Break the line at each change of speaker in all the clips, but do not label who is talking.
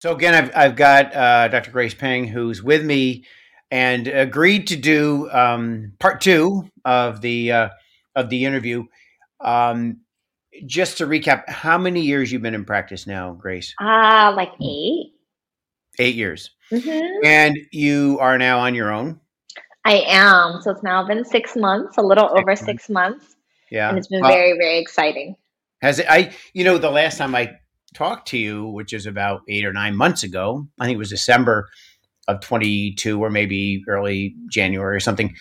So again, I've I've got uh, Dr. Grace Peng who's with me and agreed to do um, part two of the uh, of the interview. Um, just to recap, how many years you've been in practice now, Grace?
Ah, uh, like eight.
Eight years.
Mm-hmm.
And you are now on your own.
I am. So it's now been six months, a little six over months. six months.
Yeah,
and it's been well, very, very exciting.
Has it? I, you know, the last time I talked to you, which is about eight or nine months ago. I think it was December of 22 or maybe early January or something.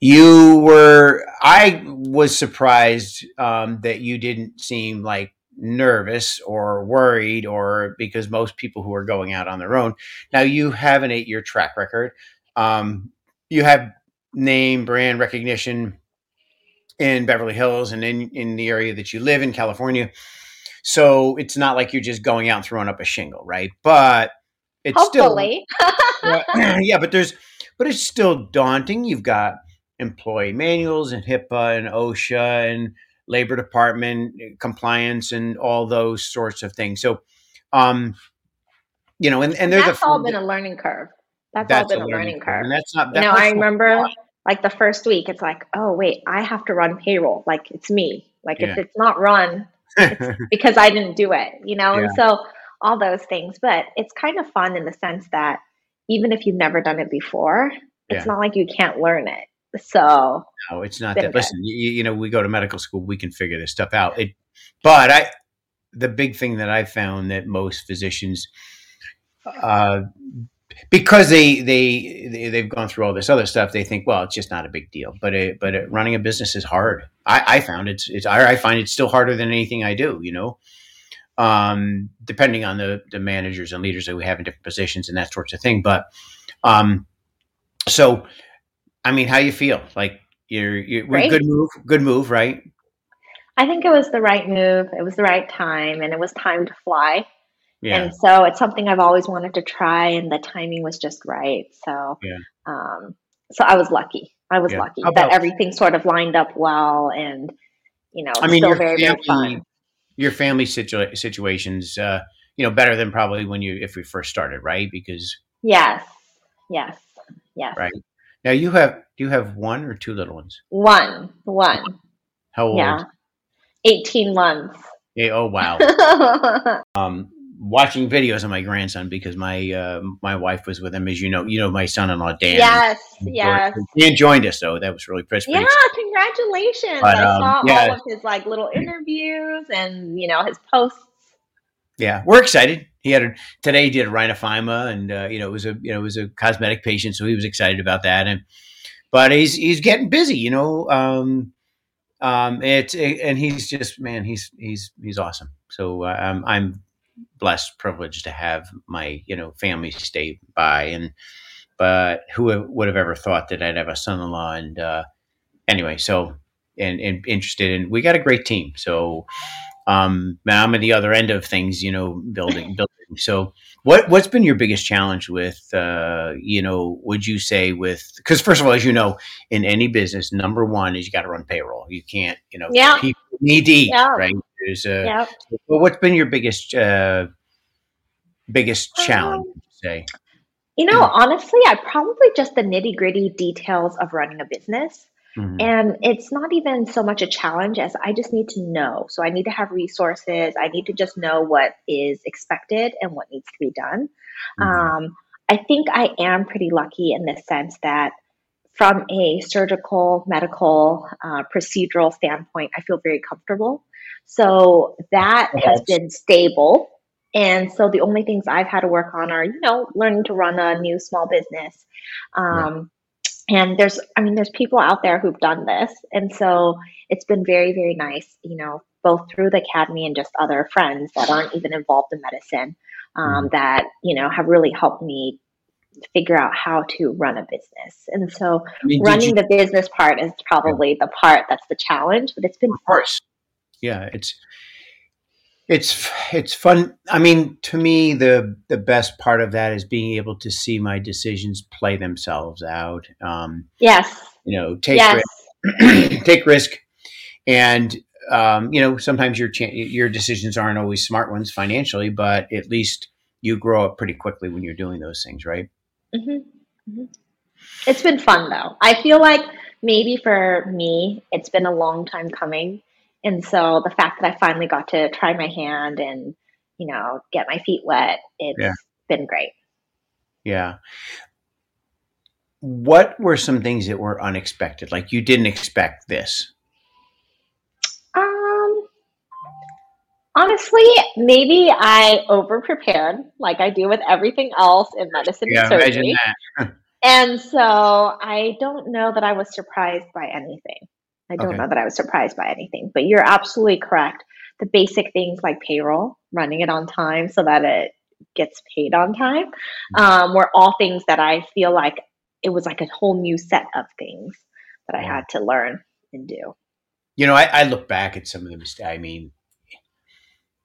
You were, I was surprised um, that you didn't seem like nervous or worried or because most people who are going out on their own. Now you have an eight year track record. Um, you have name brand recognition in Beverly Hills and in, in the area that you live in, California. So it's not like you're just going out and throwing up a shingle, right? But it's
Hopefully.
still yeah, but there's but it's still daunting. You've got employee manuals and HIPAA and OSHA and labor department eh, compliance and all those sorts of things. So um you know, and, and there's
that's
a,
all been a learning curve. That's, that's all been a learning, learning curve. curve.
And that's not that
you know, I remember like the first week, it's like, oh wait, I have to run payroll. Like it's me. Like yeah. if it's not run, because I didn't do it, you know? Yeah. And so all those things. But it's kind of fun in the sense that even if you've never done it before, it's yeah. not like you can't learn it. So
no, it's not that. Good. Listen, you, you, know, we go to medical school, we can figure this stuff out. It, but I, the big thing that I found that most physicians, uh, because they, they they they've gone through all this other stuff, they think, well, it's just not a big deal. But it, but it, running a business is hard. I, I found it's it's I, find it's still harder than anything I do. You know, um, depending on the the managers and leaders that we have in different positions and that sorts of thing. But um, so, I mean, how you feel? Like you're you're good move, good move, right?
I think it was the right move. It was the right time, and it was time to fly.
Yeah.
And so it's something I've always wanted to try, and the timing was just right. So,
yeah.
um, so I was lucky. I was yeah. lucky about, that everything sort of lined up well, and you know,
I mean,
still very
family,
very fun.
Your family situa- situations, uh, you know, better than probably when you if we first started, right? Because
yes, yes, yes.
Right now, you have do you have one or two little ones?
One, one.
How old?
Yeah, eighteen months.
Yeah, oh wow. um, watching videos of my grandson because my uh, my wife was with him, as you know. You know my son-in-law Dan.
Yes, yes.
Dan joined us, so that was really pretty.
Yeah, congratulations! But, I um, saw yeah. all of his like little interviews and you know his posts.
Yeah, we're excited. He had a, today. He did a rhinophyma, and uh, you know it was a you know it was a cosmetic patient, so he was excited about that. And but he's he's getting busy, you know. Um, um, it's it, and he's just man, he's he's he's awesome. So uh, I'm I'm blessed privilege to have my you know family stay by. And but who would have ever thought that I'd have a son-in-law and uh, anyway so and, and interested in we got a great team. So um I'm at the other end of things you know building building. So what what's been your biggest challenge with uh you know would you say with because first of all as you know in any business number one is you got to run payroll. You can't you know
yeah.
people need to eat
yeah.
right there's a.
Yep.
Well, what's been your biggest uh, biggest challenge? Um, say.
You know, honestly, I probably just the nitty gritty details of running a business. Mm-hmm. And it's not even so much a challenge as I just need to know. So I need to have resources. I need to just know what is expected and what needs to be done. Mm-hmm. Um, I think I am pretty lucky in the sense that from a surgical, medical, uh, procedural standpoint, I feel very comfortable. So that has been stable. And so the only things I've had to work on are, you know, learning to run a new small business. Um, And there's, I mean, there's people out there who've done this. And so it's been very, very nice, you know, both through the academy and just other friends that aren't even involved in medicine um, mm. that, you know, have really helped me figure out how to run a business. And so I mean, running you, the business part is probably yeah. the part that's the challenge, but it's been
of course yeah, it's it's it's fun. I mean, to me, the the best part of that is being able to see my decisions play themselves out. Um,
yes,
you know, take
yes.
risk, take risk, and um, you know, sometimes your cha- your decisions aren't always smart ones financially, but at least you grow up pretty quickly when you're doing those things, right?
Mm-hmm. Mm-hmm. It's been fun though. I feel like maybe for me, it's been a long time coming. And so the fact that I finally got to try my hand and, you know, get my feet wet, it's yeah. been great.
Yeah. What were some things that were unexpected? Like you didn't expect this?
Um, honestly, maybe I over prepared like I do with everything else in medicine yeah, and surgery. and so I don't know that I was surprised by anything. I don't okay. know that I was surprised by anything, but you're absolutely correct. The basic things like payroll, running it on time so that it gets paid on time, mm-hmm. um, were all things that I feel like it was like a whole new set of things that I had to learn and do.
You know, I, I look back at some of the mistakes. I mean,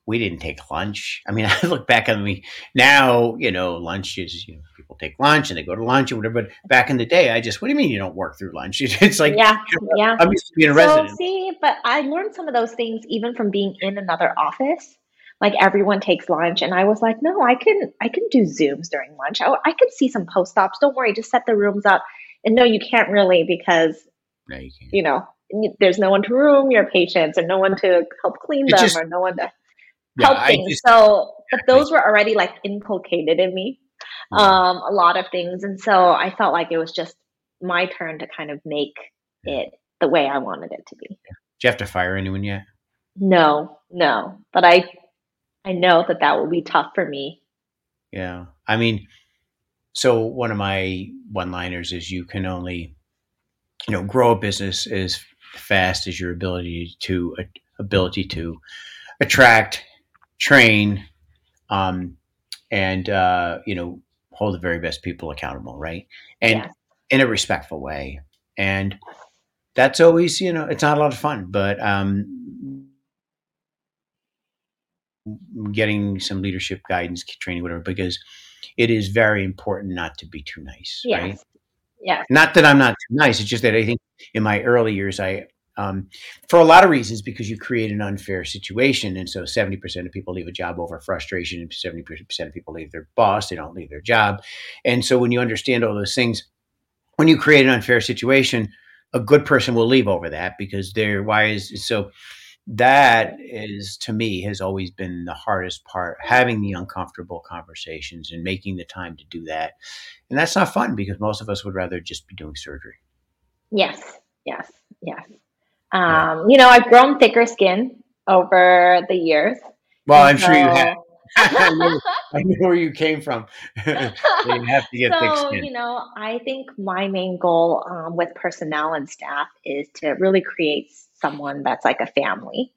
we didn't take lunch. I mean, I look back on me now, you know, lunch is, you know, people take lunch and they go to lunch or whatever. But back in the day, I just, what do you mean you don't work through lunch? It's like,
yeah, you know, yeah.
I'm used to being a so, resident.
See, but I learned some of those things even from being in another office. Like everyone takes lunch, and I was like, no, I can, I can do Zooms during lunch. I, I could see some post ops. Don't worry, just set the rooms up. And no, you can't really because, no, you, can't. you know, there's no one to room your patients or no one to help clean them just, or no one to help yeah, things. Just, so, but those were already like inculcated in me, um, a lot of things. And so I felt like it was just my turn to kind of make it the way I wanted it to be.
Do you have to fire anyone yet?
No, no. But I, I know that that will be tough for me.
Yeah. I mean, so one of my one liners is you can only, you know, grow a business as fast as your ability to, uh, ability to attract train, um, and uh, you know hold the very best people accountable, right? And in a respectful way. And that's always, you know, it's not a lot of fun, but um, getting some leadership guidance, training, whatever, because it is very important not to be too nice, yes. right?
Yeah.
Not that I'm not too nice. It's just that I think in my early years, I um, for a lot of reasons because you create an unfair situation. And so 70% of people leave a job over frustration and 70% of people leave their boss they don't leave their job. And so when you understand all those things when you create an unfair situation a good person will leave over that because they're why is so that is to me has always been the hardest part having the uncomfortable conversations and making the time to do that. And that's not fun because most of us would rather just be doing surgery.
Yes. Yes. Yes um, you know, I've grown thicker skin over the years.
Well, I'm so... sure you have. I, knew where you came from. you have to get so, thick skin.
You know, I think my main goal um, with personnel and staff is to really create someone that's like a family.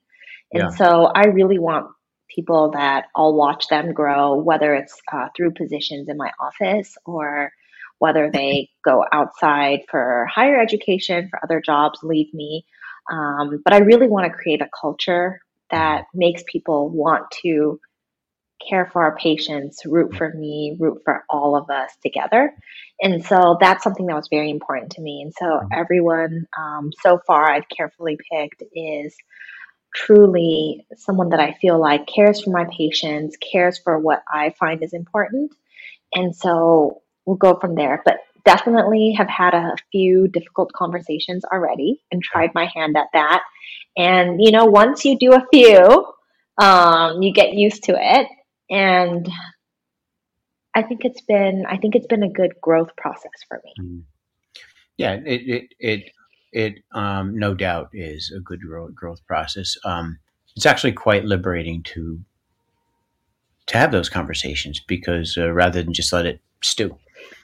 And yeah. so I really want people that I'll watch them grow, whether it's uh, through positions in my office or whether they go outside for higher education, for other jobs, leave me. Um, but I really want to create a culture that makes people want to care for our patients, root for me, root for all of us together. And so that's something that was very important to me. And so everyone um, so far I've carefully picked is truly someone that I feel like cares for my patients, cares for what I find is important. And so we'll go from there. But definitely have had a few difficult conversations already and tried my hand at that. And, you know, once you do a few, um, you get used to it. And I think it's been, I think it's been a good growth process for me. Mm-hmm.
Yeah, it, it, it, it um, no doubt is a good growth process. Um, it's actually quite liberating to to have those conversations because uh, rather than just let it stew.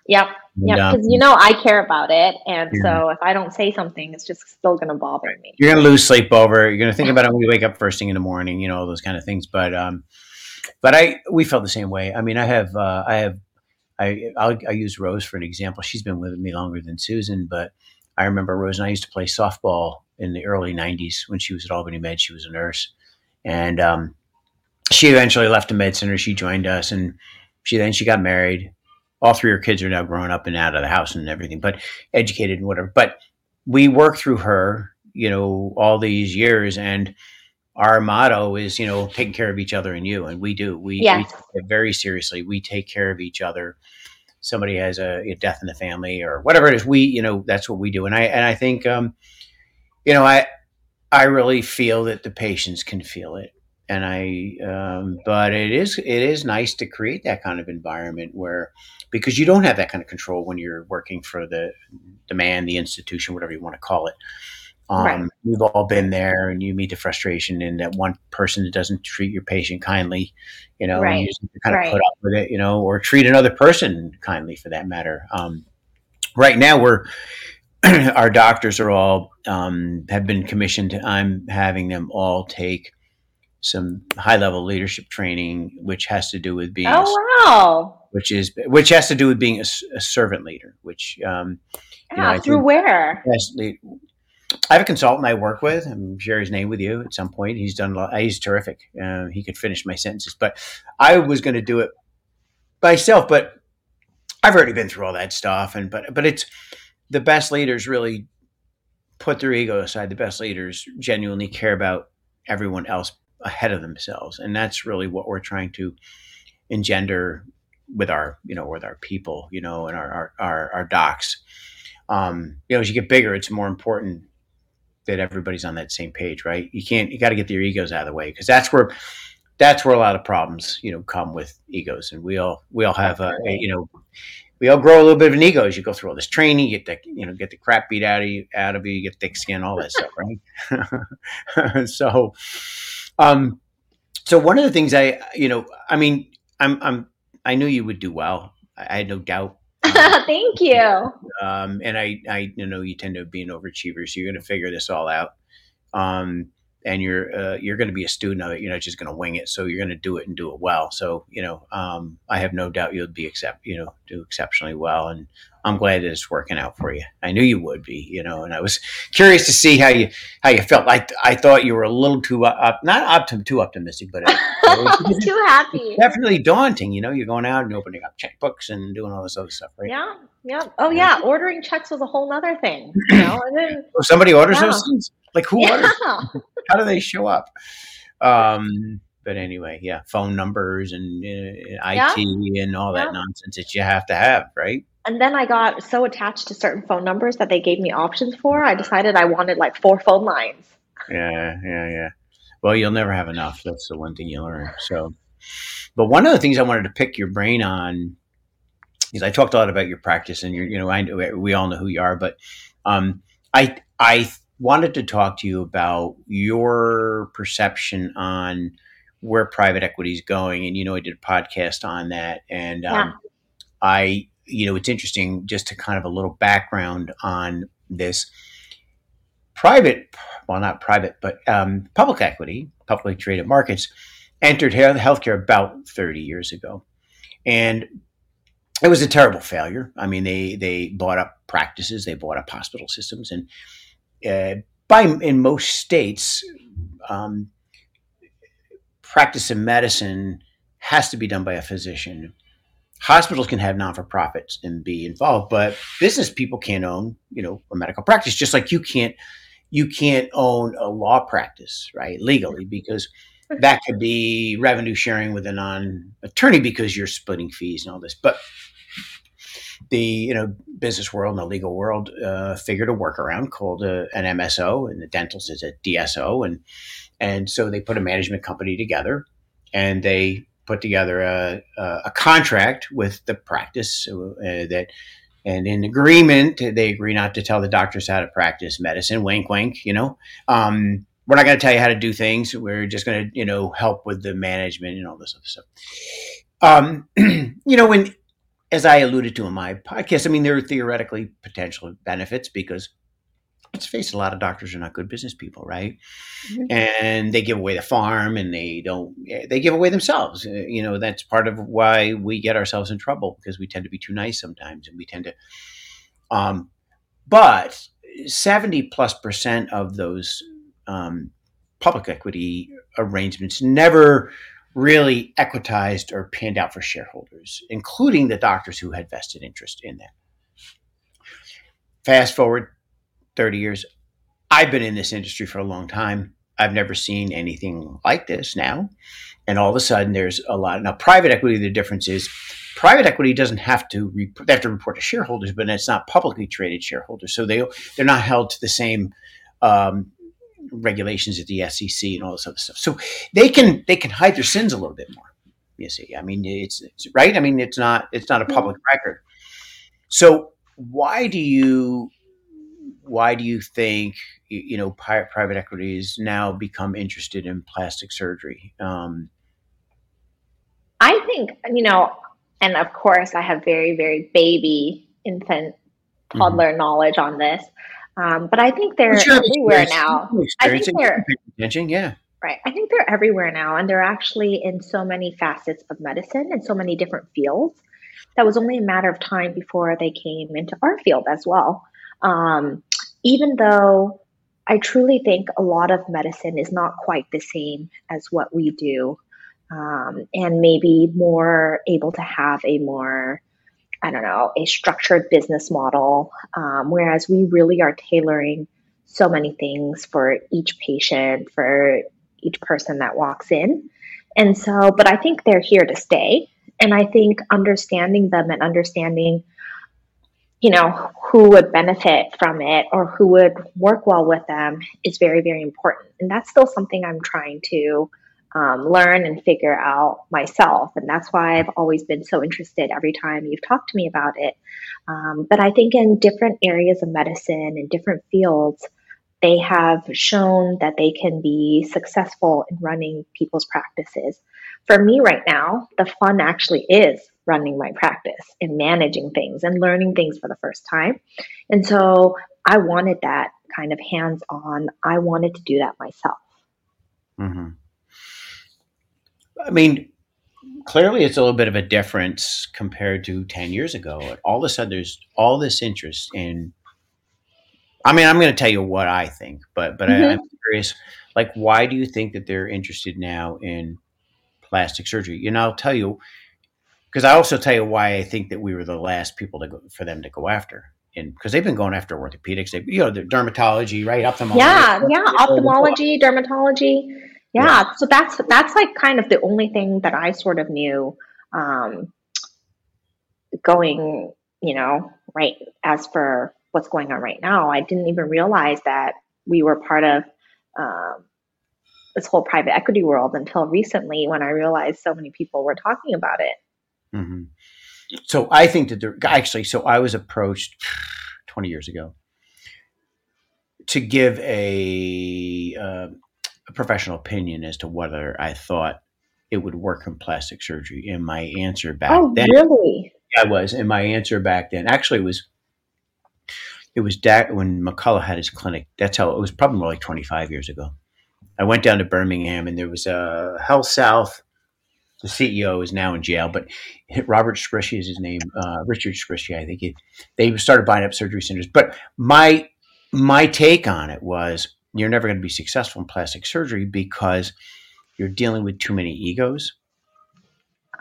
Yep. Yeah, because you know I care about it, and yeah. so if I don't say something, it's just still going to bother me.
You're going to lose sleep over. You're going to think about it when you wake up first thing in the morning. You know all those kind of things. But um, but I we felt the same way. I mean, I have uh, I have I I'll, I use Rose for an example. She's been with me longer than Susan, but I remember Rose and I used to play softball in the early '90s when she was at Albany Med. She was a nurse, and um, she eventually left the med center. She joined us, and she then she got married all three of her kids are now grown up and out of the house and everything, but educated and whatever. But we work through her, you know, all these years, and our motto is, you know, taking care of each other and you, and we do. We, we take it very seriously. We take care of each other. Somebody has a, a, death in the family or whatever it is, we, you know, that's what we do. And I, and I think, um, you know, I, I really feel that the patients can feel it, and I, um, but it is, it is nice to create that kind of environment where, because you don't have that kind of control when you're working for the demand, the institution, whatever you want to call it. Um, right. We've all been there, and you meet the frustration in that one person that doesn't treat your patient kindly, you know, right. and you just kind of right. put up with it, you know, or treat another person kindly for that matter. Um, right now, we're our doctors are all um, have been commissioned. I'm having them all take some high level leadership training, which has to do with being.
Oh wow!
Which is which has to do with being a, a servant leader. Which um,
yeah, you know, through where?
I have a consultant I work with. I'm share his name with you at some point. He's done a lot. He's terrific. Uh, he could finish my sentences, but I was going to do it myself. But I've already been through all that stuff, and but but it's the best leaders really put their ego aside. The best leaders genuinely care about everyone else ahead of themselves, and that's really what we're trying to engender with our you know with our people you know and our our our, our docs. Um, you know, as you get bigger, it's more important that everybody's on that same page, right? You can't, you got to get their egos out of the way because that's where, that's where a lot of problems, you know, come with egos. And we all, we all have a, a, you know, we all grow a little bit of an ego as you go through all this training, you get the, you know, get the crap beat out of you, out of you, you get thick skin, all that stuff, right? so, um, so one of the things I, you know, I mean, I'm, I'm, I knew you would do well. I had no doubt
Thank you.
Um, and I, I you know you tend to be an overachiever, so you're going to figure this all out. Um, and you're uh, you're going to be a student of it. You're not just going to wing it. So you're going to do it and do it well. So you know, um, I have no doubt you'll be accept you know do exceptionally well. And I'm glad that it's working out for you. I knew you would be. You know, and I was curious to see how you how you felt. I I thought you were a little too up, not optim, too optimistic, but
too happy.
Definitely daunting. You know, you're going out and opening up checkbooks and doing all this other stuff, right?
Yeah. Yeah. Oh yeah. Ordering checks was a whole other thing. You know, and then
somebody orders yeah. those things. Like who yeah. How do they show up? Um, but anyway, yeah, phone numbers and uh, IT yeah. and all that yeah. nonsense that you have to have, right?
And then I got so attached to certain phone numbers that they gave me options for. I decided I wanted like four phone lines.
Yeah, yeah, yeah. Well, you'll never have enough. That's the one thing you learn. So, but one of the things I wanted to pick your brain on is I talked a lot about your practice, and you you know, I we all know who you are, but um, I I wanted to talk to you about your perception on where private equity is going. And, you know, I did a podcast on that. And um, yeah. I, you know, it's interesting just to kind of a little background on this private, well, not private, but um, public equity, publicly traded markets entered healthcare about 30 years ago. And it was a terrible failure. I mean, they, they bought up practices, they bought up hospital systems, and uh, by in most states, um, practice in medicine has to be done by a physician. Hospitals can have non-for-profits and be involved, but business people can't own, you know, a medical practice. Just like you can't, you can't own a law practice, right, legally, because that could be revenue sharing with a non-attorney because you're splitting fees and all this. But the you know business world and the legal world uh, figured a workaround called a, an MSO, and the dentals is a DSO, and and so they put a management company together, and they put together a, a, contract with the practice uh, that. And in agreement, they agree not to tell the doctors how to practice medicine. Wink, wink. You know, um, we're not going to tell you how to do things. We're just going to, you know, help with the management and all this other stuff. Um, you know, when as I alluded to in my podcast, I mean, there are theoretically potential benefits because let's face it, a lot of doctors are not good business people, right? Mm-hmm. And they give away the farm and they don't, they give away themselves. Uh, you know, that's part of why we get ourselves in trouble because we tend to be too nice sometimes and we tend to, um, but 70 plus percent of those um, public equity arrangements never really equitized or panned out for shareholders, including the doctors who had vested interest in that. Fast forward 30 years, I've been in this industry for a long time. I've never seen anything like this now. And all of a sudden, there's a lot. Now, private equity, the difference is private equity doesn't have to rep- they have to report to shareholders, but it's not publicly traded shareholders, so they they're not held to the same um, regulations at the SEC and all this other stuff. So they can they can hide their sins a little bit more. You see, I mean, it's, it's right. I mean, it's not it's not a public record. So why do you why do you think you know private equity has now become interested in plastic surgery? Um,
I think you know, and of course, I have very very baby infant mm-hmm. toddler mm-hmm. knowledge on this. Um, but I think they're everywhere now. I think they're
attention, yeah.
Right. I think they're everywhere now, and they're actually in so many facets of medicine and so many different fields. That was only a matter of time before they came into our field as well. Um, even though I truly think a lot of medicine is not quite the same as what we do, um, and maybe more able to have a more I don't know, a structured business model, um, whereas we really are tailoring so many things for each patient, for each person that walks in. And so, but I think they're here to stay. And I think understanding them and understanding, you know, who would benefit from it or who would work well with them is very, very important. And that's still something I'm trying to um, learn and figure out myself. And that's why I've always been so interested every time you've talked to me about it. Um, but I think in different areas of medicine and different fields, they have shown that they can be successful in running people's practices. For me right now, the fun actually is running my practice and managing things and learning things for the first time. And so I wanted that kind of hands on. I wanted to do that myself.
Mm-hmm. I mean, clearly it's a little bit of a difference compared to 10 years ago. All of a sudden, there's all this interest in. I mean, I'm going to tell you what I think, but but mm-hmm. I, I'm curious. Like, why do you think that they're interested now in plastic surgery? You know, I'll tell you because I also tell you why I think that we were the last people to go for them to go after. And because they've been going after orthopedics, they, you know, the dermatology, right?
Ophthalmology. Yeah, yeah, ophthalmology, dermatology yeah, yeah, so that's that's like kind of the only thing that I sort of knew um, going, you know, right as for what's going on right now. I didn't even realize that we were part of um, this whole private equity world until recently when I realized so many people were talking about it.
Mm-hmm. So I think that there actually, so I was approached 20 years ago to give a uh, a professional opinion as to whether I thought it would work in plastic surgery. And my answer back
oh,
then,
really?
I was, and my answer back then actually was, it was da- when McCollough had his clinic. That's how it was. Probably more like 25 years ago. I went down to Birmingham, and there was a HealthSouth. The CEO is now in jail, but Robert Scrushy is his name. Uh, Richard Scrushy, I think. It, they started buying up surgery centers. But my my take on it was you're never going to be successful in plastic surgery because you're dealing with too many egos.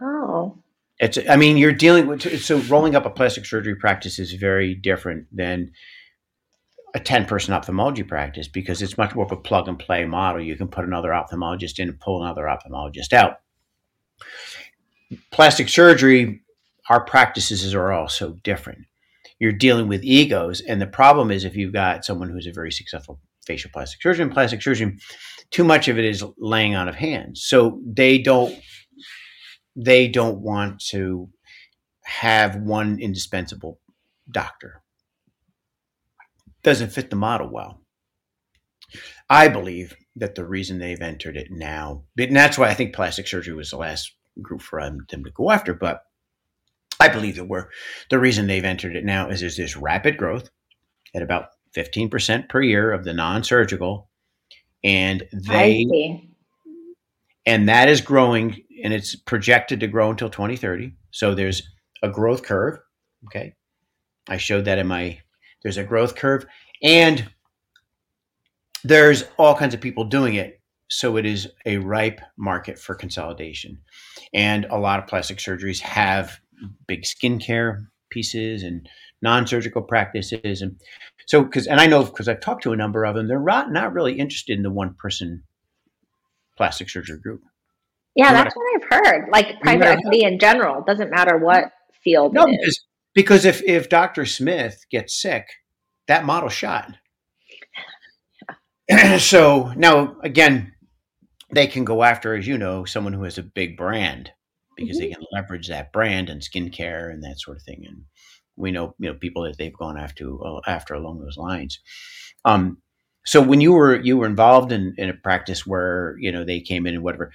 Oh.
It's, I mean, you're dealing with, so rolling up a plastic surgery practice is very different than a 10 person ophthalmology practice because it's much more of a plug and play model. You can put another ophthalmologist in and pull another ophthalmologist out. Plastic surgery, our practices are all so different. You're dealing with egos. And the problem is if you've got someone who's a very successful facial plastic surgeon, plastic surgeon, too much of it is laying on of hands. So they don't they don't want to have one indispensable doctor. Doesn't fit the model well. I believe that the reason they've entered it now, and that's why I think plastic surgery was the last group for them to go after, but I believe that we're the reason they've entered it now is there's this rapid growth at about 15% per year of the non-surgical and they and that is growing and it's projected to grow until 2030 so there's a growth curve okay? I showed that in my there's a growth curve and there's all kinds of people doing it. So it is a ripe market for consolidation. And a lot of plastic surgeries have big skincare pieces and non-surgical practices and so because and i know because i've talked to a number of them they're not, not really interested in the one person plastic surgery group.
Yeah, that's what I've heard. Like private equity in general doesn't matter what field.
No, because, because if if Dr. Smith gets sick, that model shot. Yeah. so now again, they can go after, as you know, someone who has a big brand because mm-hmm. they can leverage that brand and skincare and that sort of thing. And we know, you know, people that they've gone after uh, after along those lines. Um, so when you were you were involved in, in a practice where you know they came in and whatever,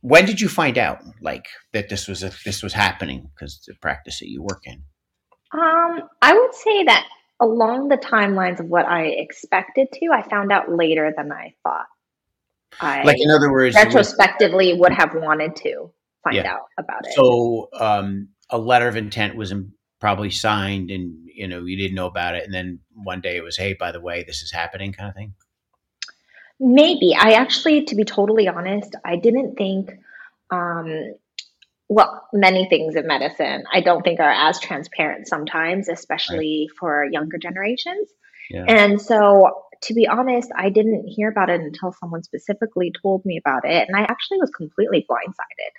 when did you find out like that this was a, this was happening because the practice that you work in?
Um, I would say that along the timelines of what I expected to, I found out later than I thought. I
like in other words,
retrospectively would have wanted to find yeah. out about it.
So um, a letter of intent was probably signed, and you know you didn't know about it, and then one day it was, hey, by the way, this is happening, kind of thing.
Maybe I actually, to be totally honest, I didn't think. Um, well, many things in medicine I don't think are as transparent sometimes, especially right. for younger generations. Yeah. And so to be honest, I didn't hear about it until someone specifically told me about it. And I actually was completely blindsided.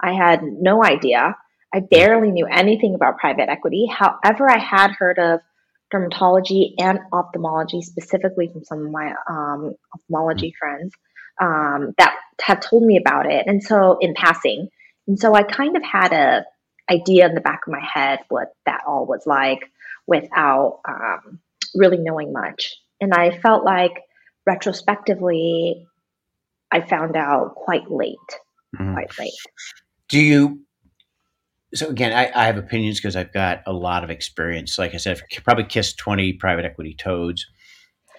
I had no idea. I barely knew anything about private equity. However, I had heard of dermatology and ophthalmology, specifically from some of my um, ophthalmology mm-hmm. friends um, that have told me about it. And so, in passing, and so I kind of had a idea in the back of my head what that all was like without um, really knowing much. And I felt like retrospectively, I found out quite late, mm-hmm. quite late.
Do you? So again, I, I have opinions because I've got a lot of experience. Like I said, I've probably kissed twenty private equity toads.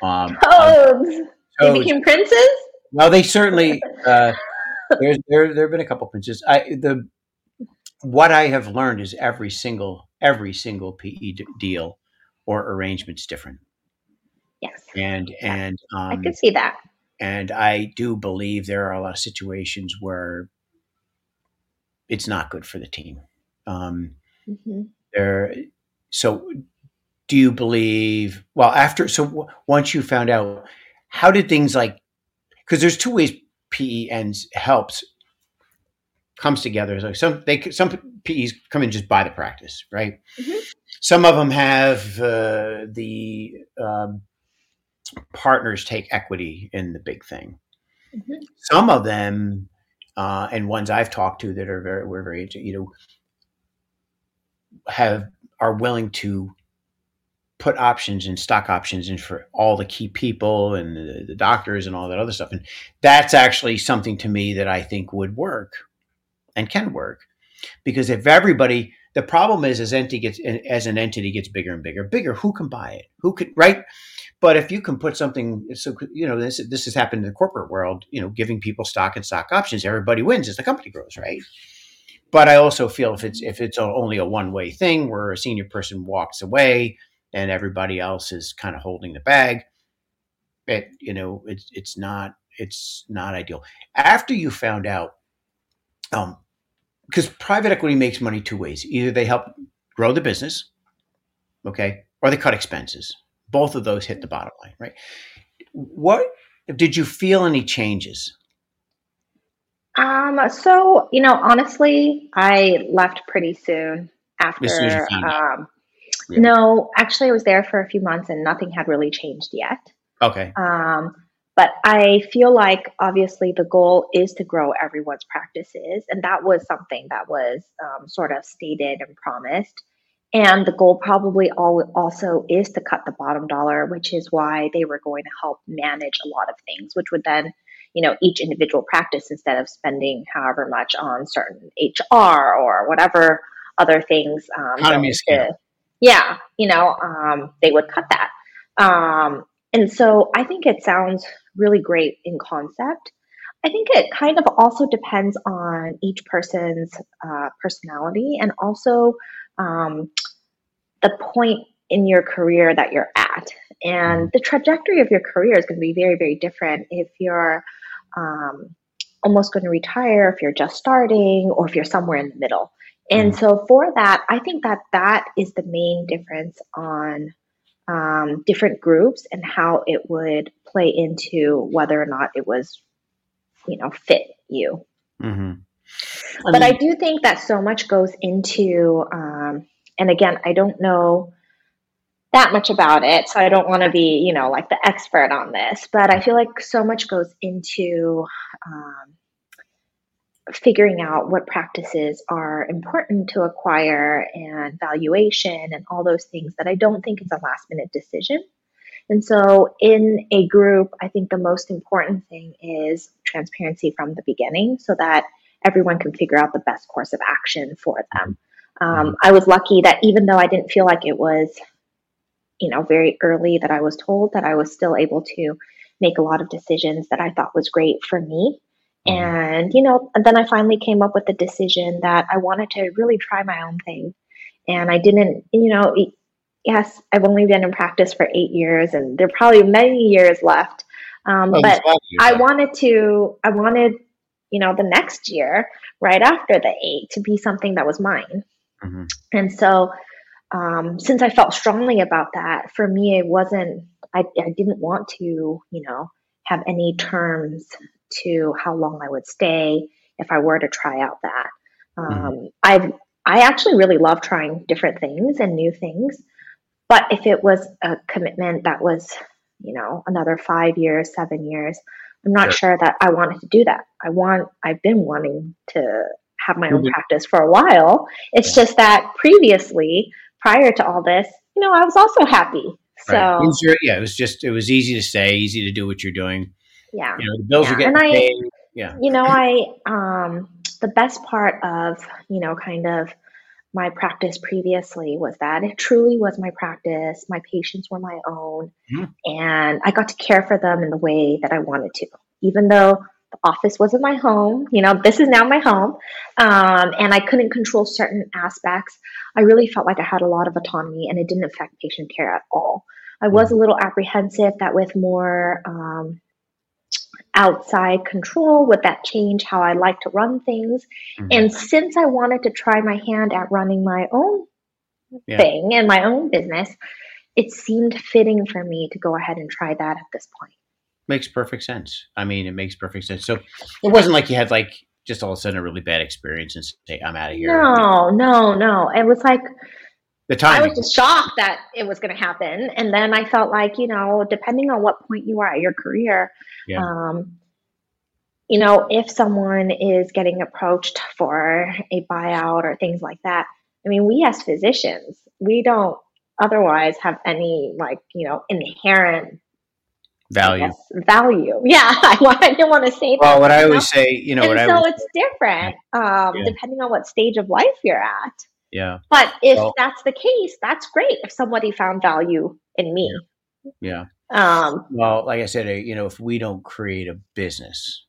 Um, toads. Um, they became princes.
Well, they certainly. Uh, there's there there have been a couple princes. I the what I have learned is every single every single PE deal or arrangement's different.
Yes.
And and um,
I can see that.
And I do believe there are a lot of situations where it's not good for the team. Um, mm-hmm. There. So, do you believe? Well, after so w- once you found out, how did things like? Because there's two ways PE ends helps comes together. So some they some PEs come in just buy the practice, right? Mm-hmm. Some of them have uh, the um, partners take equity in the big thing. Mm-hmm. Some of them, uh, and ones I've talked to that are very, we're very, you know, have are willing to put options and stock options in for all the key people and the, the, doctors and all that other stuff. And that's actually something to me that I think would work and can work because if everybody, the problem is as entity gets as an entity gets bigger and bigger, bigger, who can buy it? Who could right? But if you can put something, so you know this this has happened in the corporate world. You know, giving people stock and stock options, everybody wins as the company grows, right? But I also feel if it's if it's only a one way thing where a senior person walks away and everybody else is kind of holding the bag, it you know it's it's not it's not ideal. After you found out, um, because private equity makes money two ways: either they help grow the business, okay, or they cut expenses both of those hit the bottom line, right? What did you feel any changes?
Um, so you know, honestly, I left pretty soon after. Um, yeah. No, actually, I was there for a few months and nothing had really changed yet.
Okay.
Um, but I feel like obviously the goal is to grow everyone's practices, and that was something that was um, sort of stated and promised. And the goal probably also is to cut the bottom dollar, which is why they were going to help manage a lot of things, which would then, you know, each individual practice instead of spending however much on certain HR or whatever other things. Um, to, yeah, you know, um, they would cut that. Um, and so I think it sounds really great in concept. I think it kind of also depends on each person's uh, personality and also um, the point in your career that you're at. And mm-hmm. the trajectory of your career is going to be very, very different if you're um, almost going to retire, if you're just starting, or if you're somewhere in the middle. And mm-hmm. so, for that, I think that that is the main difference on um, different groups and how it would play into whether or not it was you know fit you. Mm-hmm. I but mean, I do think that so much goes into, um, and again, I don't know that much about it, so I don't want to be, you know, like the expert on this. But I feel like so much goes into um, figuring out what practices are important to acquire and valuation and all those things that I don't think it's a last minute decision. And so, in a group, I think the most important thing is transparency from the beginning so that everyone can figure out the best course of action for them. Um, mm-hmm. I was lucky that even though I didn't feel like it was, you know, very early that I was told that I was still able to make a lot of decisions that I thought was great for me. Mm-hmm. And, you know, and then I finally came up with the decision that I wanted to really try my own thing. And I didn't, you know, yes, I've only been in practice for eight years, and there are probably many years left. Um, oh, but I wanted to, I wanted, you know, the next year right after the eight to be something that was mine. Mm-hmm. And so, um, since I felt strongly about that, for me, it wasn't. I, I didn't want to, you know, have any terms to how long I would stay if I were to try out that. Mm-hmm. Um. I've I actually really love trying different things and new things. But if it was a commitment that was, you know, another five years, seven years, I'm not sure, sure that I wanted to do that. I want, I've been wanting to have my own practice for a while. It's just that previously, prior to all this, you know, I was also happy. So right.
your, yeah, it was just it was easy to say, easy to do what you're doing.
Yeah,
you know, the bills
yeah.
are getting
and
paid. Yeah,
you know, I um the best part of you know kind of my practice previously was that it truly was my practice. My patients were my own, mm-hmm. and I got to care for them in the way that I wanted to. Even though the office wasn't my home, you know, this is now my home, um, and I couldn't control certain aspects. I really felt like I had a lot of autonomy, and it didn't affect patient care at all. I was mm-hmm. a little apprehensive that with more um, outside control? Would that change how I like to run things? Mm-hmm. And since I wanted to try my hand at running my own yeah. thing and my own business, it seemed fitting for me to go ahead and try that at this point.
Makes perfect sense. I mean, it makes perfect sense. So it wasn't like you had like just all of a sudden a really bad experience and say, I'm out of here.
No, no, no. It was like the time. I was just shocked that it was going to happen. And then I felt like, you know, depending on what point you are at your career, yeah. um, you know, if someone is getting approached for a buyout or things like that, I mean, we as physicians, we don't otherwise have any like, you know, inherent
value. Guess,
value. Yeah. I, I didn't want to say
that. Well, what I always know? say, you know,
and
so
it's different um, yeah. depending on what stage of life you're at.
Yeah.
But if well, that's the case, that's great. If somebody found value in me.
Yeah. Um, well, like I said, uh, you know, if we don't create a business,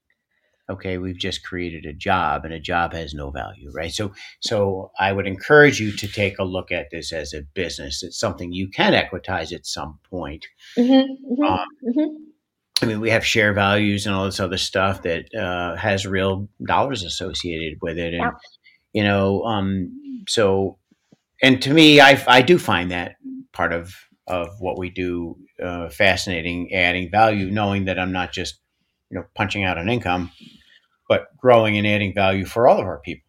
okay, we've just created a job, and a job has no value, right? So, so I would encourage you to take a look at this as a business. It's something you can equitize at some point. Mm-hmm, mm-hmm, um, mm-hmm. I mean, we have share values and all this other stuff that uh, has real dollars associated with it, and yeah. you know, um, so, and to me, I, I do find that part of, of what we do uh, fascinating, adding value, knowing that I'm not just, you know, punching out an income, but growing and adding value for all of our people.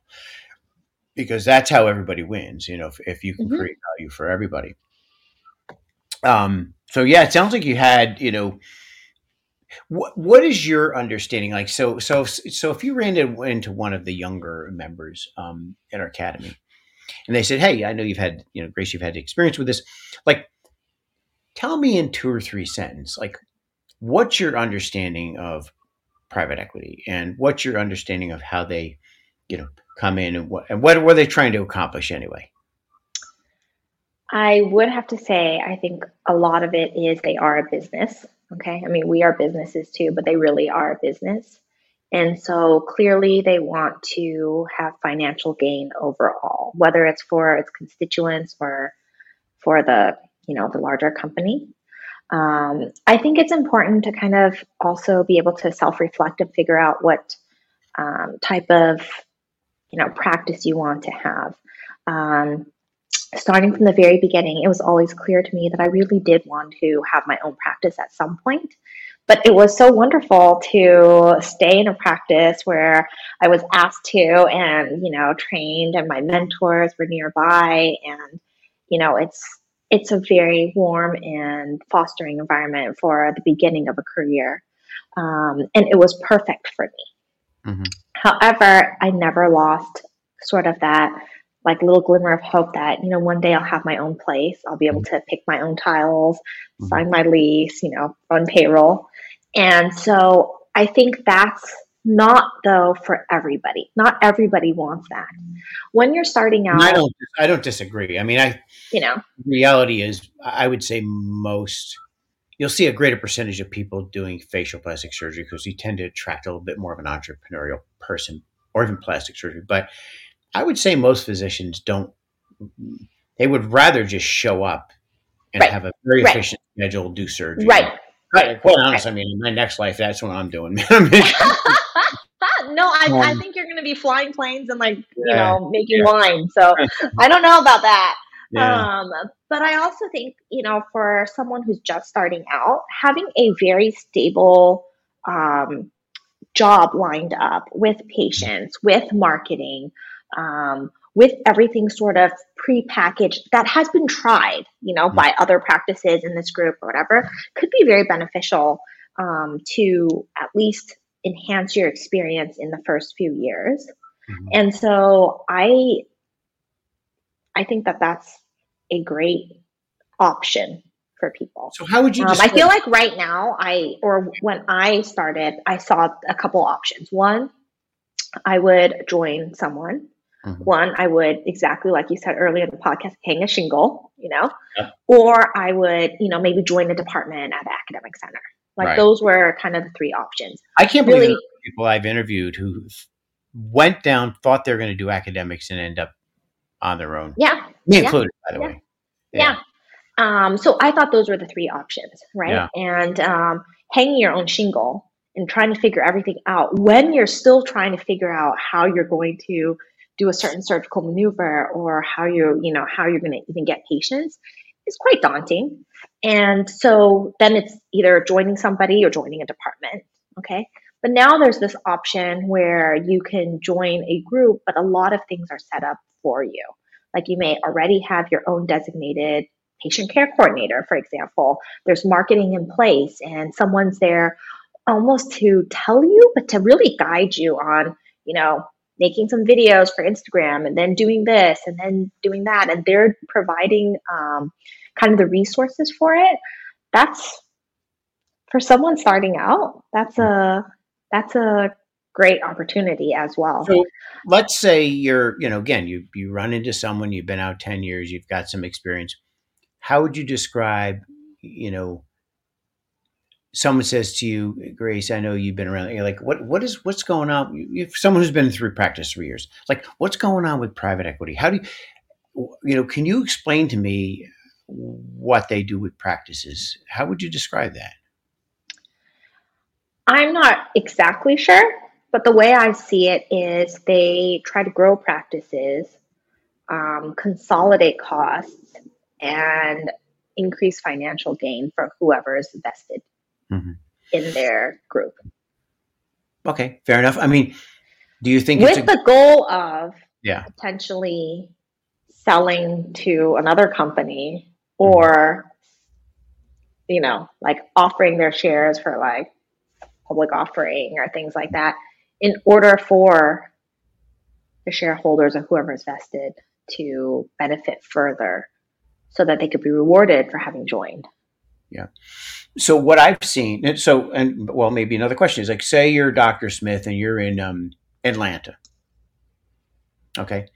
Because that's how everybody wins, you know, if, if you can mm-hmm. create value for everybody. Um, so yeah, it sounds like you had, you know, what what is your understanding like? So so so if you ran into one of the younger members um, in our academy, and they said, "Hey, I know you've had, you know, Grace, you've had experience with this. Like, tell me in two or three sentences, like, what's your understanding of private equity, and what's your understanding of how they, you know, come in, and what and what were they trying to accomplish anyway?"
I would have to say, I think a lot of it is they are a business. Okay. I mean, we are businesses too, but they really are a business. And so clearly they want to have financial gain overall, whether it's for its constituents or for the, you know, the larger company. Um, I think it's important to kind of also be able to self-reflect and figure out what um, type of, you know, practice you want to have. Um, starting from the very beginning, it was always clear to me that I really did want to have my own practice at some point. But it was so wonderful to stay in a practice where I was asked to and, you know, trained and my mentors were nearby. And, you know, it's, it's a very warm and fostering environment for the beginning of a career. Um, and it was perfect for me. Mm-hmm. However, I never lost sort of that like little glimmer of hope that you know one day I'll have my own place. I'll be able to pick my own tiles, mm-hmm. sign my lease, you know, run payroll. And so I think that's not though for everybody. Not everybody wants that. When you're starting out,
I don't. I don't disagree. I mean, I
you know,
reality is, I would say most. You'll see a greater percentage of people doing facial plastic surgery because you tend to attract a little bit more of an entrepreneurial person or even plastic surgery. But I would say most physicians don't. They would rather just show up and right. have a very right. efficient schedule, do surgery.
Right.
Right. Quite honest, I mean, in my next life, that's what I'm doing. no,
I, um, I, think you're going to be flying planes and like you yeah, know making yeah. wine. So I don't know about that. Yeah. Um, but I also think you know for someone who's just starting out, having a very stable um, job lined up with patients, with marketing, um, with everything sort of pre-packaged that has been tried, you know, by other practices in this group or whatever, could be very beneficial um, to at least enhance your experience in the first few years. Mm-hmm. And so I, I think that that's a great option for people.
So how would you?
Um, I feel like right now, I or when I started, I saw a couple options. One, I would join someone Mm-hmm. One, I would exactly like you said earlier in the podcast, hang a shingle, you know, yeah. or I would, you know, maybe join a department at the academic center. Like right. those were kind of the three options.
I can't really, believe people I've interviewed who went down, thought they were going to do academics, and end up on their own.
Yeah,
me yeah. included, by the
yeah.
way.
Yeah. yeah. Um, so I thought those were the three options, right? And um, hanging your own shingle and trying to figure everything out when you're still trying to figure out how you're going to do a certain surgical maneuver or how you're, you know, how you're going to even get patients is quite daunting. And so then it's either joining somebody or joining a department. Okay. But now there's this option where you can join a group, but a lot of things are set up for you. Like you may already have your own designated patient care coordinator, for example. There's marketing in place, and someone's there almost to tell you, but to really guide you on, you know, making some videos for Instagram and then doing this and then doing that. And they're providing um, kind of the resources for it. That's for someone starting out, that's a that's a great opportunity as well.
So let's say you're, you know, again, you you run into someone, you've been out 10 years, you've got some experience. How would you describe, you know, someone says to you, Grace, I know you've been around. You're like, what, what is, what's going on? If someone who's been through practice three years, like, what's going on with private equity? How do you, you know, can you explain to me what they do with practices? How would you describe that?
I'm not exactly sure, but the way I see it is they try to grow practices, um, consolidate costs, and increase financial gain for whoever is vested mm-hmm. in their group.
Okay, fair enough. I mean, do you think
with a- the goal of yeah potentially selling to another company or mm-hmm. you know like offering their shares for like public offering or things like that in order for the shareholders or whoever's vested to benefit further so that they could be rewarded for having joined
yeah so what I've seen, so and well, maybe another question is like, say you're Dr. Smith and you're in um, Atlanta. Okay.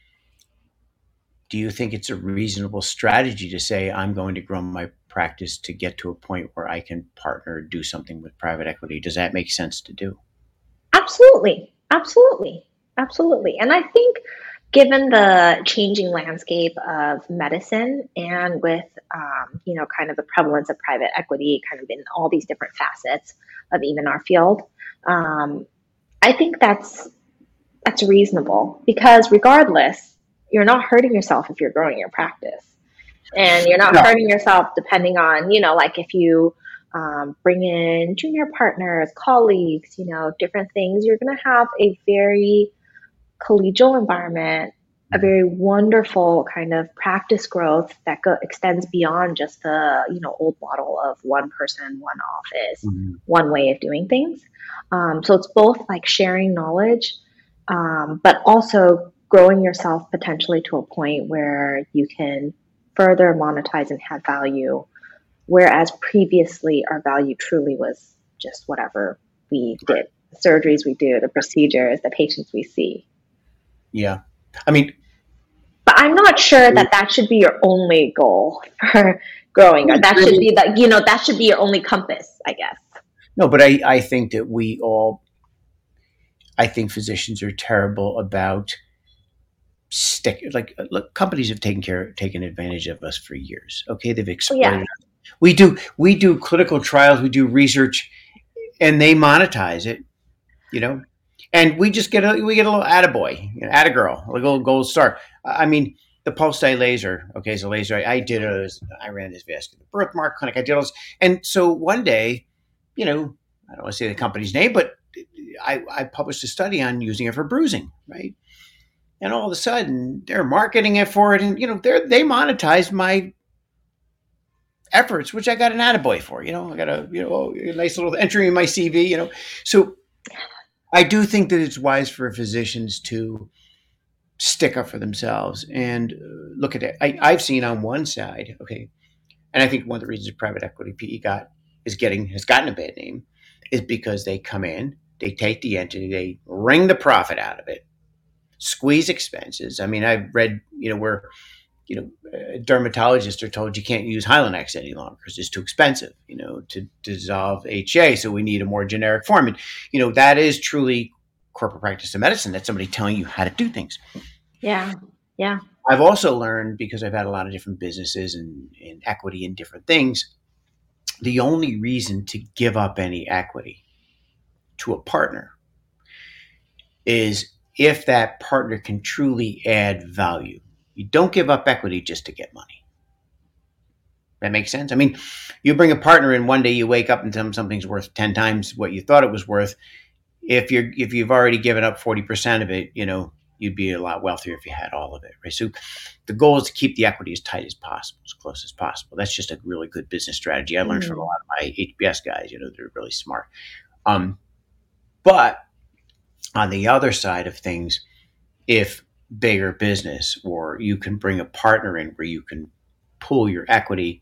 Do you think it's a reasonable strategy to say I'm going to grow my practice to get to a point where I can partner, do something with private equity? Does that make sense to do?
Absolutely, absolutely, absolutely. And I think given the changing landscape of medicine and with um, you know kind of the prevalence of private equity kind of in all these different facets of even our field um, i think that's that's reasonable because regardless you're not hurting yourself if you're growing your practice and you're not no. hurting yourself depending on you know like if you um, bring in junior partners colleagues you know different things you're going to have a very collegial environment a very wonderful kind of practice growth that go, extends beyond just the you know old model of one person one office mm-hmm. one way of doing things um, so it's both like sharing knowledge um, but also growing yourself potentially to a point where you can further monetize and have value whereas previously our value truly was just whatever we did the surgeries we do the procedures the patients we see.
Yeah. I mean,
but I'm not sure that that should be your only goal for growing, or that should be that you know that should be your only compass, I guess.
No, but I I think that we all, I think physicians are terrible about stick like uh, look companies have taken care taken advantage of us for years. Okay, they've exploited. Oh, yeah. We do we do clinical trials, we do research, and they monetize it. You know, and we just get a we get a little attaboy, you know, attagirl, a little gold star. I mean, the pulse dye laser. Okay, so laser. I, I did I ran this vascular birthmark clinic. I did all this, and so one day, you know, I don't want to say the company's name, but I, I published a study on using it for bruising, right? And all of a sudden, they're marketing it for it, and you know, they they monetized my efforts, which I got an attaboy for. You know, I got a you know a nice little entry in my CV. You know, so I do think that it's wise for physicians to stick up for themselves and uh, look at it. I, I've seen on one side, okay, and I think one of the reasons private equity PE got is getting has gotten a bad name is because they come in, they take the entity, they wring the profit out of it, squeeze expenses. I mean, I've read, you know, where you know, dermatologists are told you can't use Hylenex any longer because it's too expensive, you know, to dissolve HA. So we need a more generic form. And, you know, that is truly corporate practice of medicine. That's somebody telling you how to do things.
Yeah. Yeah.
I've also learned because I've had a lot of different businesses and, and equity in different things. The only reason to give up any equity to a partner is if that partner can truly add value you don't give up equity just to get money. That makes sense. I mean, you bring a partner in one day, you wake up and tell them something's worth ten times what you thought it was worth. If you're if you've already given up forty percent of it, you know you'd be a lot wealthier if you had all of it, right? So the goal is to keep the equity as tight as possible, as close as possible. That's just a really good business strategy. I learned mm-hmm. from a lot of my HBS guys. You know, they're really smart. Um, but on the other side of things, if bigger business, or you can bring a partner in where you can pool your equity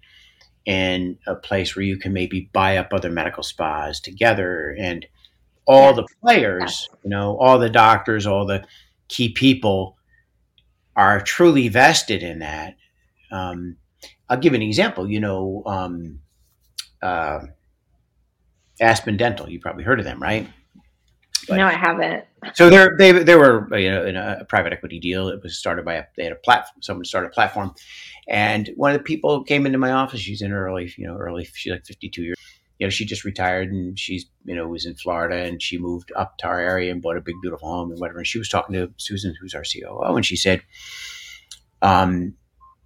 in a place where you can maybe buy up other medical spas together and all yes. the players, yes. you know, all the doctors, all the key people are truly vested in that. Um, I'll give an example. You know, um, uh, Aspen Dental. You probably heard of them, right?
But, no, I haven't.
So there, they they were you know in a private equity deal. It was started by a, they had a platform. Someone started a platform, and one of the people came into my office. She's in early, you know, early. She's like fifty two years. You know, she just retired and she's you know was in Florida and she moved up to our area and bought a big beautiful home and whatever. And she was talking to Susan, who's our COO, and she said, um,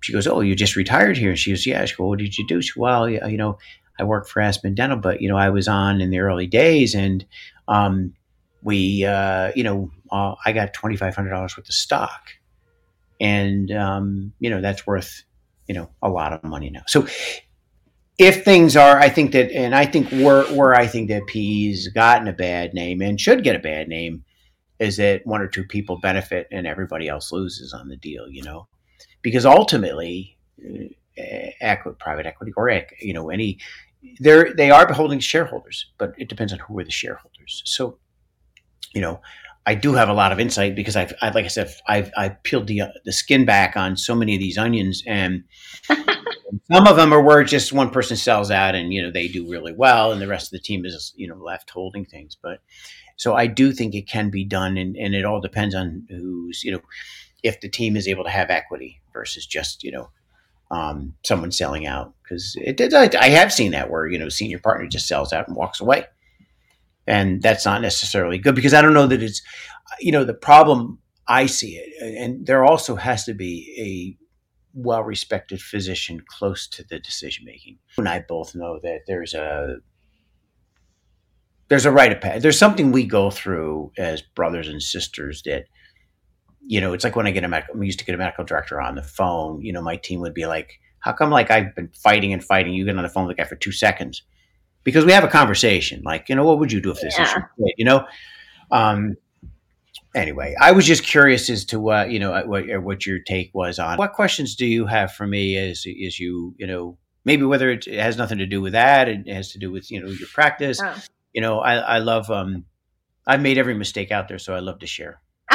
she goes, "Oh, you just retired here?" And she goes, "Yeah." She goes, "What did you do?" She goes, "Well, you know, I worked for Aspen Dental, but you know, I was on in the early days and." Um, we, uh, you know, uh, I got twenty five hundred dollars worth of stock, and um, you know that's worth you know a lot of money now. So if things are, I think that, and I think where where I think that PE's gotten a bad name and should get a bad name is that one or two people benefit and everybody else loses on the deal. You know, because ultimately, uh, private equity or you know any they're they are beholding shareholders, but it depends on who are the shareholders. So you know, I do have a lot of insight because I've, I, like I said, I've, I've peeled the, uh, the skin back on so many of these onions and some of them are where just one person sells out and, you know, they do really well and the rest of the team is, you know, left holding things. But so I do think it can be done and, and it all depends on who's, you know, if the team is able to have equity versus just, you know, um, someone selling out because it did. I, I have seen that where, you know, senior partner just sells out and walks away and that's not necessarily good because I don't know that it's you know the problem I see it and there also has to be a well respected physician close to the decision making. And I both know that there's a there's a rite of passage. There's something we go through as brothers and sisters that, you know, it's like when I get a medical, we used to get a medical director on the phone, you know, my team would be like, how come like I've been fighting and fighting, you get on the phone with the guy for two seconds? Because we have a conversation, like, you know, what would you do if this yeah. issue, you know? Um, anyway, I was just curious as to what you know what what your take was on what questions do you have for me as as you you know maybe whether it has nothing to do with that it has to do with you know your practice. Oh. You know, I I love um I've made every mistake out there, so I love to share.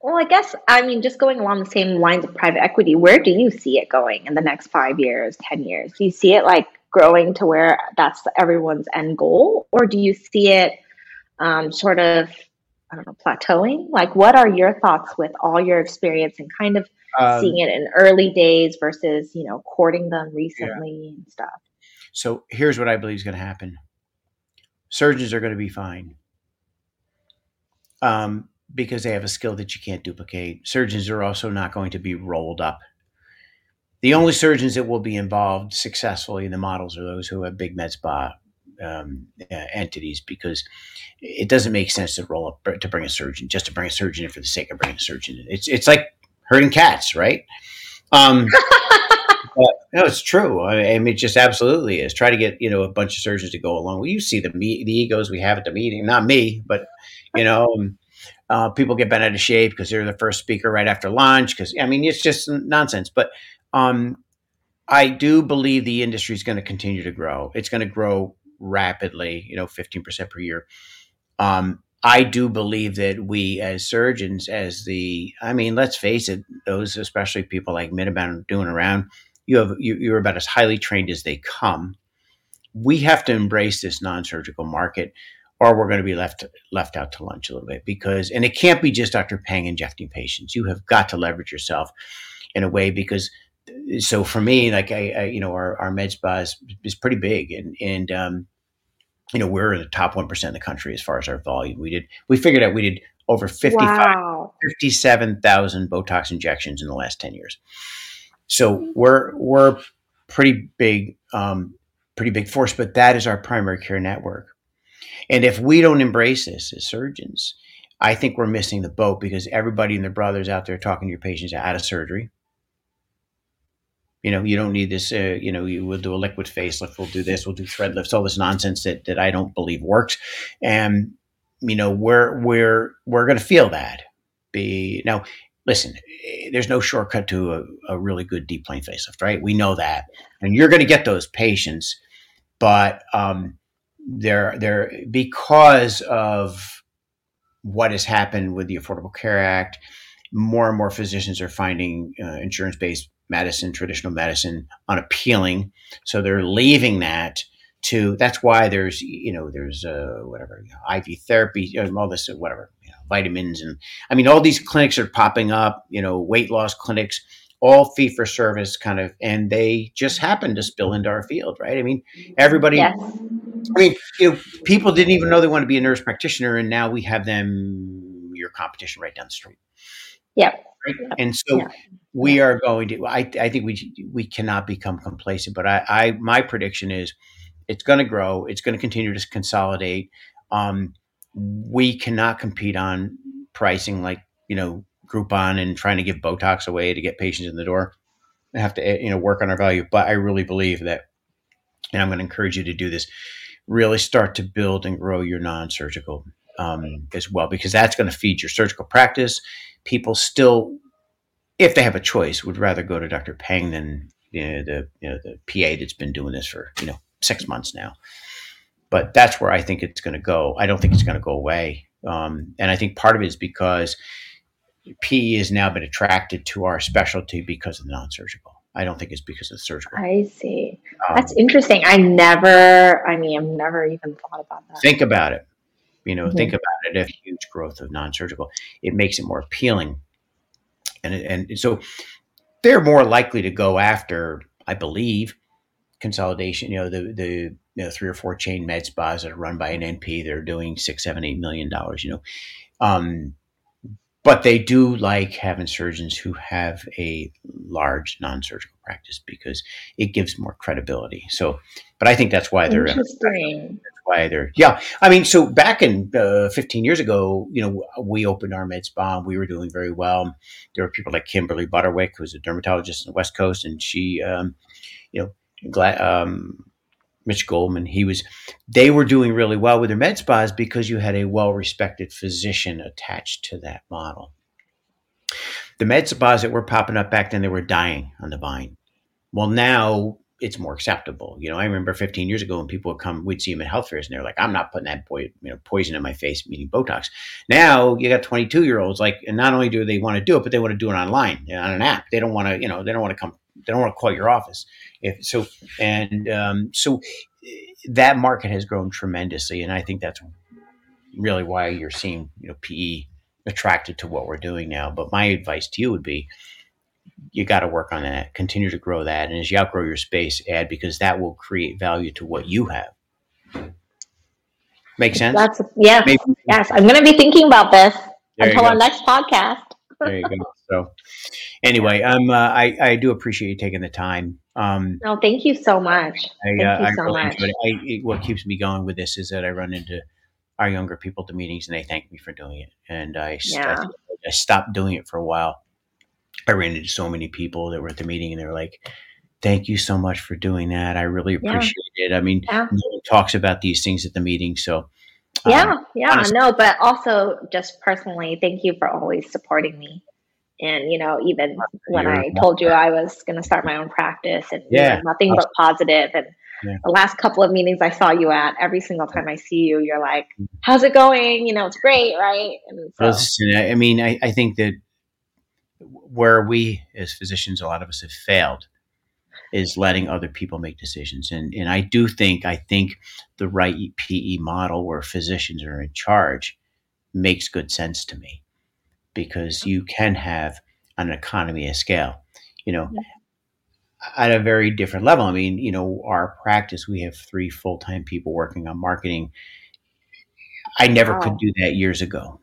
well, I guess I mean just going along the same lines of private equity. Where do you see it going in the next five years, ten years? Do you see it like growing to where that's everyone's end goal, or do you see it um, sort of I don't know, plateauing? Like, what are your thoughts with all your experience and kind of um, seeing it in early days versus, you know, courting them recently yeah. and stuff?
So here's what I believe is going to happen surgeons are going to be fine um, because they have a skill that you can't duplicate. Surgeons are also not going to be rolled up. The only surgeons that will be involved successfully in the models are those who have big med spa um, uh, entities because it doesn't make sense to roll up to bring a surgeon just to bring a surgeon in for the sake of bringing a surgeon in. It's it's like herding cats, right? Um, but, no, it's true. I mean, it just absolutely is. Try to get you know a bunch of surgeons to go along. Well, you see the the egos we have at the meeting. Not me, but you know. Um, uh, people get bent out of shape because they're the first speaker right after lunch. Because I mean, it's just nonsense. But um, I do believe the industry is going to continue to grow. It's going to grow rapidly, you know, 15% per year. Um, I do believe that we as surgeons, as the, I mean, let's face it, those, especially people like Miniban doing around, you have, you, you're about as highly trained as they come. We have to embrace this non-surgical market or we're going to be left left out to lunch a little bit because and it can't be just Dr. Peng injecting patients. You have got to leverage yourself in a way because so for me, like I, I, you know, our, our med spa is, is pretty big and, and, um, you know, we're in the top 1% of the country as far as our volume. We did, we figured out we did over 55, wow. 57,000 Botox injections in the last 10 years. So we're, we're pretty big, um, pretty big force, but that is our primary care network. And if we don't embrace this as surgeons, I think we're missing the boat because everybody and their brothers out there talking to your patients out of surgery you know, you don't need this, uh, you know, you will do a liquid facelift, we'll do this, we'll do thread lifts, all this nonsense that, that I don't believe works. And, you know, we're, we're, we're going to feel that be now, listen, there's no shortcut to a, a really good deep plane facelift, right? We know that. And you're going to get those patients, but, um, they're, they're, because of what has happened with the Affordable Care Act, more and more physicians are finding uh, insurance based medicine, traditional medicine, unappealing. So they're leaving that to. That's why there's you know there's uh, whatever you know, IV therapy, all this whatever you know, vitamins, and I mean all these clinics are popping up. You know, weight loss clinics. All fee for service kind of, and they just happen to spill into our field, right? I mean, everybody. Yes. I mean, you know, people didn't even know they want to be a nurse practitioner, and now we have them your competition right down the street.
Yeah.
Right? And so yeah. we are going to. I, I think we we cannot become complacent. But I, I my prediction is it's going to grow. It's going to continue to consolidate. Um, we cannot compete on pricing like you know Groupon and trying to give Botox away to get patients in the door. I have to you know work on our value. But I really believe that, and I'm going to encourage you to do this. Really start to build and grow your non-surgical um, as well because that's going to feed your surgical practice people still, if they have a choice, would rather go to Dr. Peng than you know, the you know, the PA that's been doing this for you know six months now. But that's where I think it's going to go. I don't think it's going to go away, um, and I think part of it is because PE has now been attracted to our specialty because of the non-surgical. I don't think it's because of the surgical.
I see. Um, That's interesting. I never, I mean, I've never even thought about that.
Think about it. You know, mm-hmm. think about it. A huge growth of non-surgical, it makes it more appealing, and and so they're more likely to go after, I believe, consolidation. You know, the the you know, three or four chain med spas that are run by an NP, they're doing six, seven, eight million dollars. You know, um, but they do like having surgeons who have a large non-surgical practice because it gives more credibility. So, but I think that's why they're
interesting.
That's yeah. I mean, so back in uh, 15 years ago, you know, we opened our med spa. We were doing very well. There were people like Kimberly Butterwick, who's a dermatologist in the West Coast, and she, um, you know, glad. Um, Mitch Goldman, he was, they were doing really well with their med spas because you had a well respected physician attached to that model. The med spas that were popping up back then, they were dying on the vine. Well, now it's more acceptable. You know, I remember 15 years ago when people would come, we'd see them at health fairs and they're like, I'm not putting that boy, you know, poison in my face, meaning Botox. Now you got 22 year olds like, and not only do they want to do it, but they want to do it online you know, on an app. They don't want to, you know, they don't want to come, they don't want to call your office. If so, and um, so that market has grown tremendously. And I think that's really why you're seeing, you know, PE attracted to what we're doing now. But my advice to you would be you got to work on that, continue to grow that. And as you outgrow your space, add because that will create value to what you have. Make sense?
That's yeah. Maybe. Yes, I'm going to be thinking about this there until our next podcast.
there you go. So, anyway, I'm. Uh, I I do appreciate you taking the time. Um,
no, thank you so much. I, thank uh, you I so really much.
I, it, what keeps me going with this is that I run into our younger people to meetings and they thank me for doing it. And I, yeah. I, I stopped doing it for a while. I ran into so many people that were at the meeting and they were like, thank you so much for doing that. I really appreciate yeah. it. I mean, yeah. no one talks about these things at the meeting. So,
um, yeah, yeah, honestly, no, but also just personally, thank you for always supporting me. And, you know, even when I told you I was going to start my own practice and yeah, nothing but positive. and yeah. the last couple of meetings I saw you at, every single time I see you, you're like, mm-hmm. how's it going? You know, it's great, right?
And so, I mean, I, I think that where we as physicians, a lot of us have failed is letting other people make decisions. And, and I do think, I think the right PE model where physicians are in charge makes good sense to me because you can have an economy of scale. You know, yeah at a very different level. I mean, you know, our practice, we have three full time people working on marketing. I never wow. could do that years ago.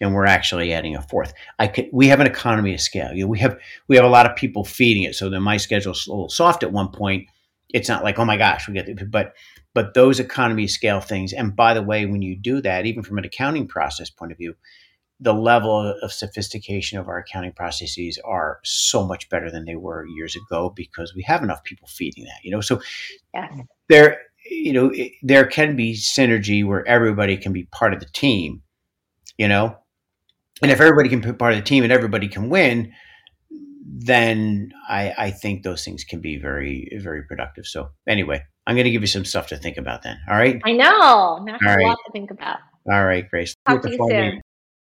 And we're actually adding a fourth. I could. We have an economy of scale. You know, we have we have a lot of people feeding it. So then my schedule's a little soft at one point. It's not like oh my gosh, we get it. But but those economy of scale things. And by the way, when you do that, even from an accounting process point of view, the level of sophistication of our accounting processes are so much better than they were years ago because we have enough people feeding that you know so yes. there you know it, there can be synergy where everybody can be part of the team you know and if everybody can be part of the team and everybody can win then I, I think those things can be very very productive. So anyway i'm going to give you some stuff to think about then. All right?
I know. Now I have a lot to think about.
All right grace.
Talk to you soon